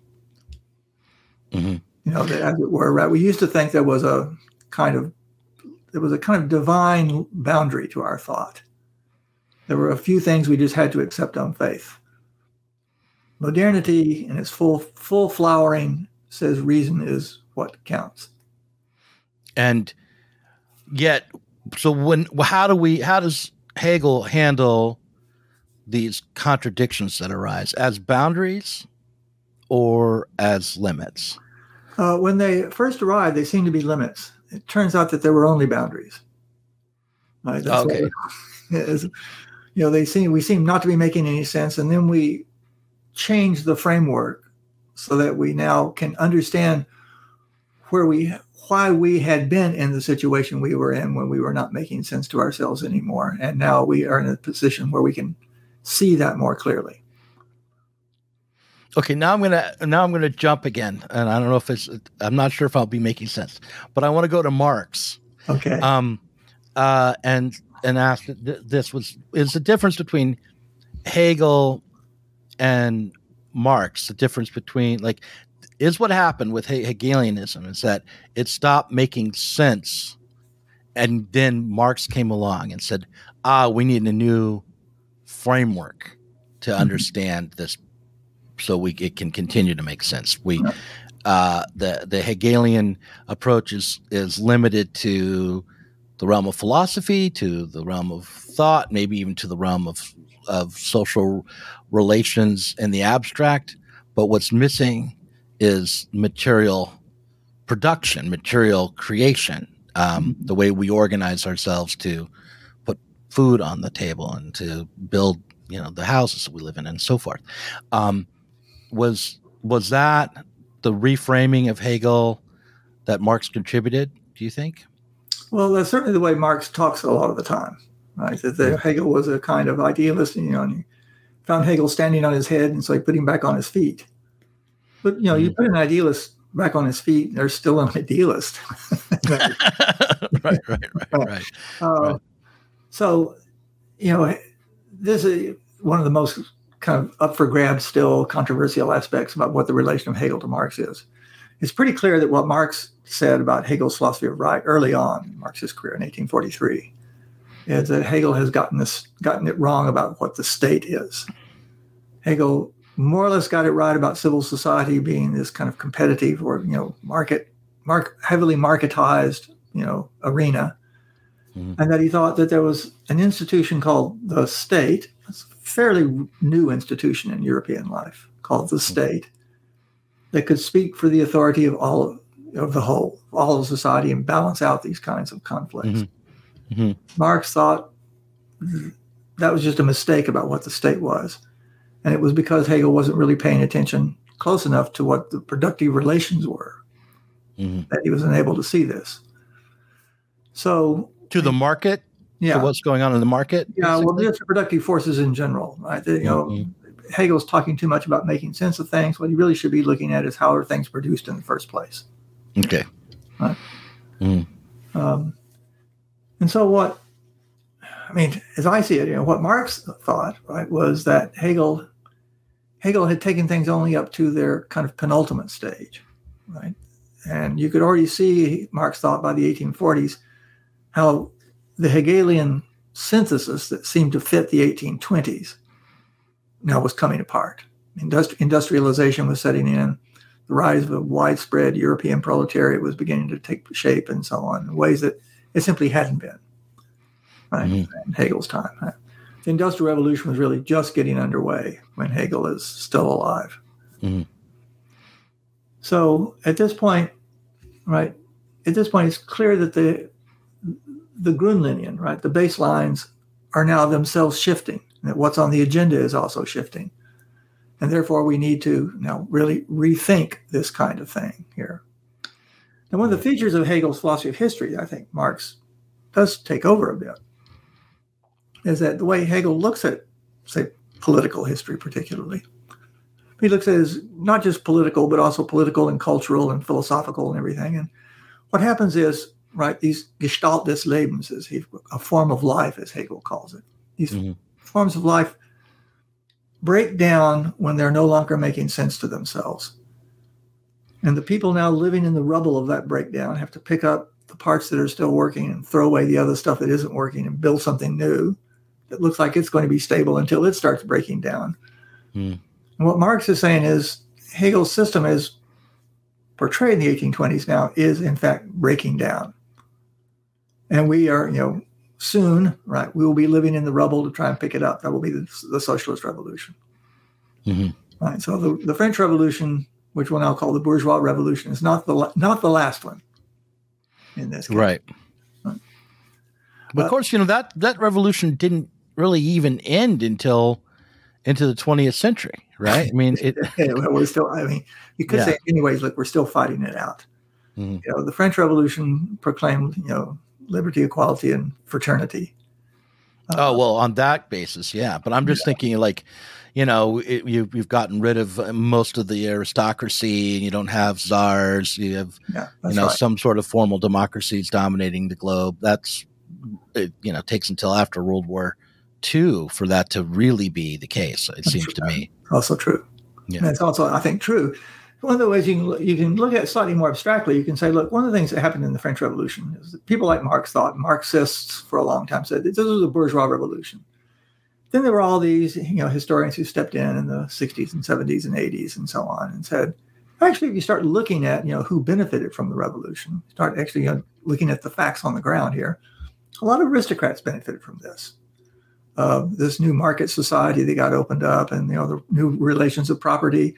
Mhm. you know, that, as it were, right? We used to think there was a kind of there was a kind of divine boundary to our thought. There were a few things we just had to accept on faith. Modernity, in its full full flowering, says reason is what counts. And yet, so when, how do we, how does Hegel handle these contradictions that arise as boundaries or as limits? Uh, when they first arrived, they seemed to be limits. It turns out that there were only boundaries. Right? That's Okay. you know, they seem we seem not to be making any sense, and then we change the framework so that we now can understand where we why we had been in the situation we were in when we were not making sense to ourselves anymore, and now we are in a position where we can see that more clearly. Okay, now I'm gonna now I'm gonna jump again, and I don't know if it's I'm not sure if I'll be making sense, but I want to go to Marx. Okay. um, uh, and and ask th- this was is the difference between Hegel and Marx the difference between like is what happened with He- Hegelianism is that it stopped making sense, and then Marx came along and said, ah, we need a new framework to understand this, so we it can continue to make sense. We uh, the the Hegelian approach is is limited to the realm of philosophy, to the realm of thought, maybe even to the realm of of social relations in the abstract. But what's missing is material production, material creation, um, the way we organize ourselves to put food on the table and to build, you know, the houses that we live in and so forth. Um, was was that the reframing of Hegel that Marx contributed? Do you think? Well, that's certainly the way Marx talks a lot of the time, right? That the, Hegel was a kind of idealist, and you know, and he found Hegel standing on his head, and so he put him back on his feet. But you know, you put an idealist back on his feet, they're still an idealist. right, right, right, right. Uh, Right. So, you know, this is one of the most kind of up for grabs, still controversial aspects about what the relation of Hegel to Marx is. It's pretty clear that what Marx said about Hegel's philosophy of right early on in Marx's career in 1843 is that Hegel has gotten this gotten it wrong about what the state is. Hegel more or less got it right about civil society being this kind of competitive or you know market mark heavily marketized you know arena. And that he thought that there was an institution called the state it's a fairly new institution in european life called the state that could speak for the authority of all of, of the whole all of society and balance out these kinds of conflicts. Mhm. Mhm. marx thought that was just a mistake about what the state was and it was because hegel wasn't really paying attention close enough to what the productive relations were Mhm. that he was unable to see this so To the market, yeah to what's going on in the market. yeah, well, basically? just productive forces in general, right? You know, Mhm. Hegel's talking too much about making sense of things. What he really should be looking at is how are things produced in the first place. Okay. Um, and so, what I mean, as I see it, you know, what Marx thought, right, was that Hegel Hegel had taken things only up to their kind of penultimate stage, right? And you could already see Marx thought by the 1840s how the Hegelian synthesis that seemed to fit the 1820s now was coming apart. Industri- industrialization was setting in. The rise of a widespread European proletariat was beginning to take shape and so on in ways that it simply hadn't been right, Mhm. Hegel's time. right? The Industrial Revolution was really just getting underway when Hegel is still alive. Mhm. So at this point, right, at this point, it's clear that the the Grundlinien, right, the baselines are now themselves shifting. That what's on the agenda is also shifting, and therefore we need to now really rethink this kind of thing here. And one of the features of Hegel's philosophy of history, I think Marx does take over a bit, is that the way Hegel looks at, say, political history, particularly, he looks at it as not just political, but also political and cultural and philosophical and everything. And what happens is, right, these Gestalt des Lebens, is he- a form of life, as Hegel calls it. These Mhm. forms of life break down when they're no longer making sense to themselves. And the people now living in the rubble of that breakdown have to pick up the parts that are still working and throw away the other stuff that isn't working and build something new that looks like it's going to be stable until it starts breaking down. And what Marx is saying is Hegel's system is portrayed in the 1820s now is in fact breaking down. And we are, you know, soon, right, we will be living in the rubble to try and pick it up. That will be the, the socialist revolution. Mhm. Right. So the, the French Revolution, which we'll now call the bourgeois revolution, is not the not the last one in this case. Right. Right. But Uh, of course, you know that that revolution didn't really even end until into the 20th century, right? I mean, it. Yeah, we're still. I mean, you could Yeah. say, anyways. Look, we're still fighting it out. Mhm. You know, the French Revolution proclaimed, you know, liberty, equality, and fraternity. Oh well, on that basis, yeah. But I'm just thinking, like, you know, it, you, you've gotten rid of uh, most of the aristocracy, and you don't have czars. You have, Yeah, you know, right. some sort of formal democracies dominating the globe. That's, it, you know, takes until after World War II for that to really be the case. It seems to me. also true. Yeah. And it's also, I think, true. One of the ways you can look- you can look at it slightly more abstractly, you can say, look, one of the things that happened in the French Revolution is that people like Marx thought, Marxists for a long time said this was a bourgeois revolution. Then there were all these, you know, historians who stepped in in the 60s and 70s and 80s and so on and said, actually, if you start looking at, you know, who benefited from the revolution, start actually you know, looking at the facts on the ground here, a lot of aristocrats benefited from this uh, this new market society that got opened up and you know the new relations of property.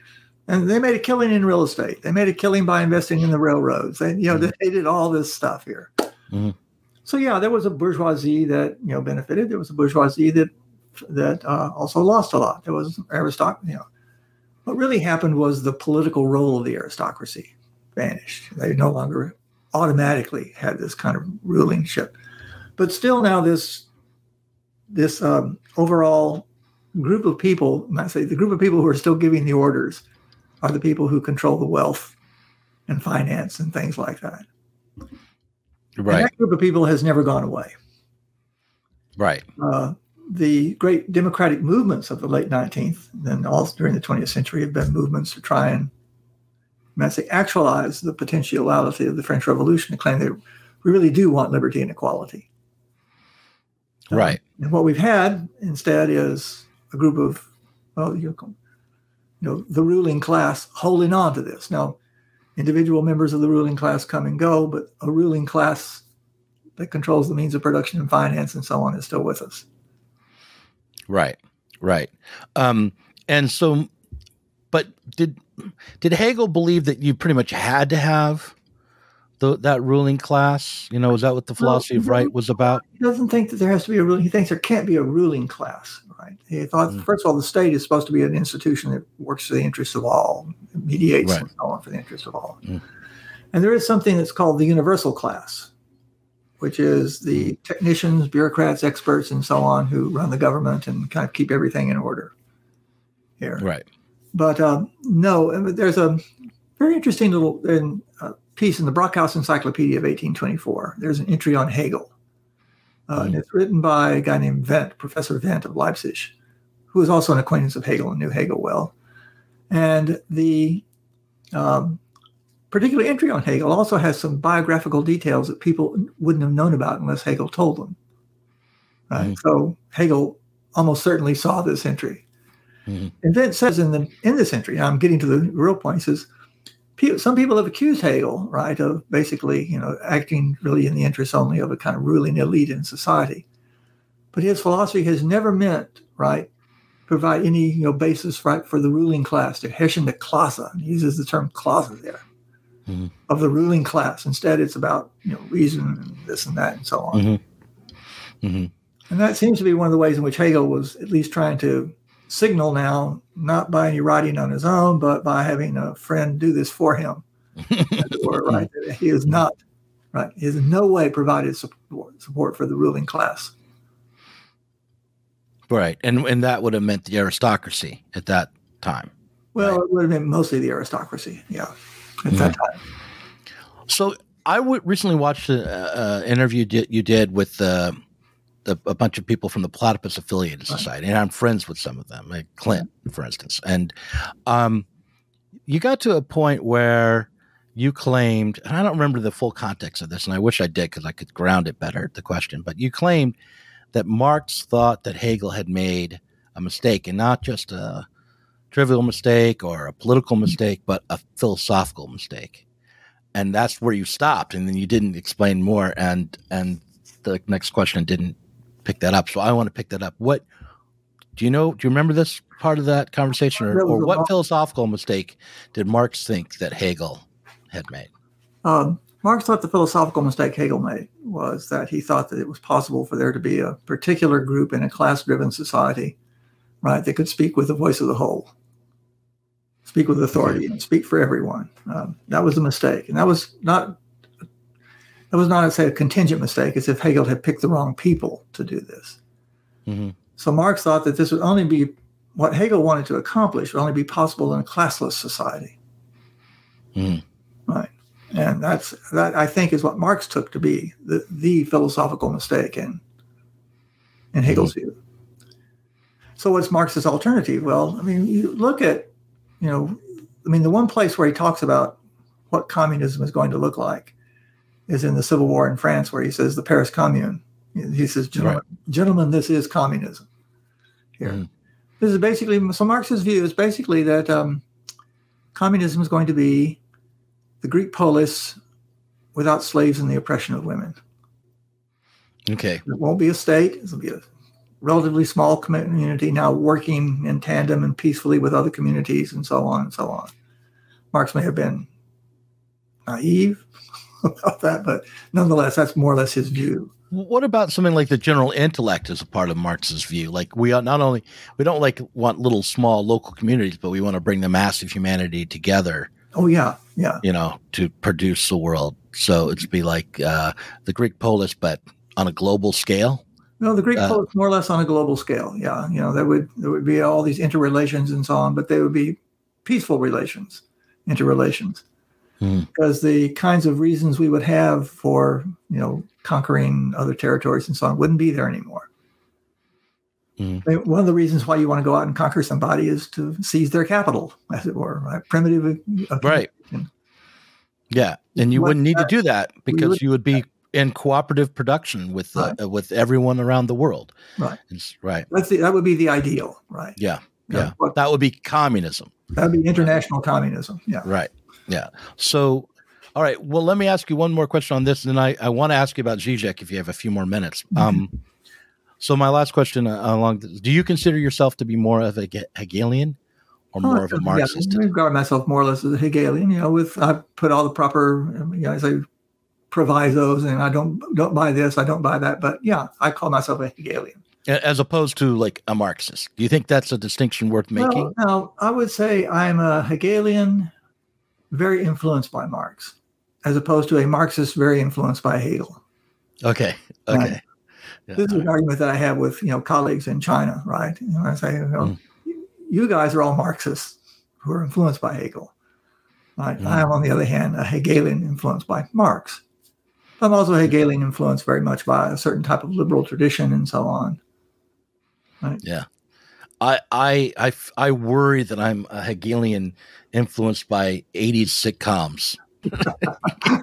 And they made a killing in real estate. They made a killing by investing in the railroads. They you know Mhm. they did all this stuff here. Mhm. so yeah there was a bourgeoisie that you know benefited. There was a bourgeoisie that that uh, also lost a lot. There was aristocracy you know. What really happened was the political role of the aristocracy vanished. They no longer automatically had this kind of ruling ship. But still, now this this um, overall group of people, I say the group of people who are still giving the orders, are the people who control the wealth and finance and things like that. Right. And that group of people has never gone away. Right. Uh, the great democratic movements of the late 19th and all during the 20th century have been movements to try and I say actualize the potentiality of the French Revolution to claim that we really do want liberty and equality. Um, Right. and what we've had instead is a group of, well, you know, the ruling class holding on to this. Now, individual members of the ruling class come and go, but a ruling class that controls the means of production and finance and so on is still with us. Right. Right. Um, and so, but did did Hegel believe that you pretty much had to have the, that ruling class? You know, is that what the philosophy of right was about? He doesn't think that there has to be a ruling. He thinks there can't be a ruling class, right? He thought, Mm. first of all, the state is supposed to be an institution that works for the interests of all, mediates Right. and so on for the interests of all. Mm. And there is something that's called the universal class, which is the Mm. technicians, bureaucrats, experts, and so on who run the government and kind of keep everything in order here. Right. But um, no, there's a very interesting little in, uh, piece in the Brockhaus Encyclopedia of 1824. There's an entry on Hegel. Uh, and it's written by a guy named Wendt, Professor Wendt of Leipzig, who was also an acquaintance of Hegel and knew Hegel well. And the um, particular entry on Hegel also has some biographical details that people wouldn't have known about unless Hegel told them. Right? So Hegel almost certainly saw this entry. Mhm. And then it says in the in this entry, I'm getting to the real point. He says some people have accused Hegel, right, of basically, you know, acting really in the interest only of a kind of ruling elite in society. But his philosophy has never meant, right, provide any you know basis right for the ruling class, the herrschende Klasse. He uses the term Klasse there. Mhm. Of the ruling class. Instead, it's about you know reason and this and that and so on. Mhm. Mhm. And that seems to be one of the ways in which Hegel was at least trying to signal now, not by any writing on his own, but by having a friend do this for him. were, right? He is not, right? He has in no way provided support, support for the ruling class. Right. And and that would have meant the aristocracy at that time. Well, it would have been mostly the aristocracy, yeah, at that time. So I w- recently watched an interview di- you did with uh, the, a bunch of people from the Platypus Affiliated Society, and I'm friends with some of them, like Clint, for instance. And um, you got to a point where you claimed, and I don't remember the full context of this, and I wish I did because I could ground it better, the question, but you claimed that Marx thought that Hegel had made a mistake, and not just a trivial mistake or a political mistake, but a philosophical mistake. And that's where you stopped and then you didn't explain more and and the next question didn't pick that up so i want to pick that up what do you know do you remember this part of that conversation or, or what philosophical mistake did marx think that hegel had made Um, Marx thought the philosophical mistake Hegel made was that he thought that it was possible for there to be a particular group in a class driven society, right, that could speak with the voice of the whole, speak with authority, and speak for everyone. Um, that was a mistake. And that was not. That was not, say, a contingent mistake, as if Hegel had picked the wrong people to do this. mm-hmm. So Marx thought that this would only be what Hegel wanted to accomplish would only be possible in a classless society. Mhm. Right. And that's that I think is what Marx took to be the, the philosophical mistake in in Hegel's view. So what's Marx's alternative? Well, I mean, you look at, you know, I mean, the one place where he talks about what communism is going to look like is in the Civil War in France, where he says the Paris Commune. He says, gentlemen, gentlemen this is communism. Here, Mhm. this is basically so Marx's view is basically that um, communism is going to be the Greek polis without slaves and the oppression of women. okay It won't be a state. It'll be a relatively small community now working in tandem and peacefully with other communities and so on and so on. Marx may have been naive about that, but nonetheless, that's more or less his view. what about something like the general intellect as a part of marx's view like we are not only we don't like want little small local communities but we want to bring the mass of humanity together Oh yeah, yeah. You know, to produce the world. So it'd be like uh, the Greek polis, but on a global scale. No, the Greek Uh, polis more or less on a global scale. Yeah, you know, there would there would be all these interrelations and so on, but they would be peaceful relations, interrelations, Hmm. because the kinds of reasons we would have for you know conquering other territories and so on wouldn't be there anymore. I mean, One of the reasons why you want to go out and conquer somebody is to seize their capital, as it were, right? Primitive, uh, Right. Yeah, and you What- wouldn't need to do that because would- you would be in cooperative production with uh, Right. with everyone around the world. Right. It's- right. That's the, that would be the ideal, right? Yeah. Yeah. Yeah. What- That would be communism. That would be international communism. Yeah. Right. Yeah. So, all right. Well, let me ask you one more question on this, and I, I want to ask you about Zizek if you have a few more minutes. Um, so my last question uh, along: this, Do you consider yourself to be more of a Hegelian or more of a Oh, Marxist? Yeah, I regard myself more or less as a Hegelian. You know, with I put all the proper, you know, I say provisos, and I don't don't buy this, I don't buy that. But yeah, I call myself a Hegelian. As opposed to like a Marxist. Do you think that's a distinction worth making? Well, now I would say I'm a Hegelian, very influenced by Marx, as opposed to a Marxist very influenced by Hegel. okay. Okay. Right. Yeah. This is an argument that I have with you know colleagues in China, right? You know, I say, you, know, Mm. you guys are all Marxists who are influenced by Hegel. Right? Mm. I am, on the other hand, a Hegelian influenced by Marx. I'm also Hegelian influenced very much by a certain type of liberal tradition and so on. I, I, I, I worry that I'm a Hegelian influenced by 80s sitcoms.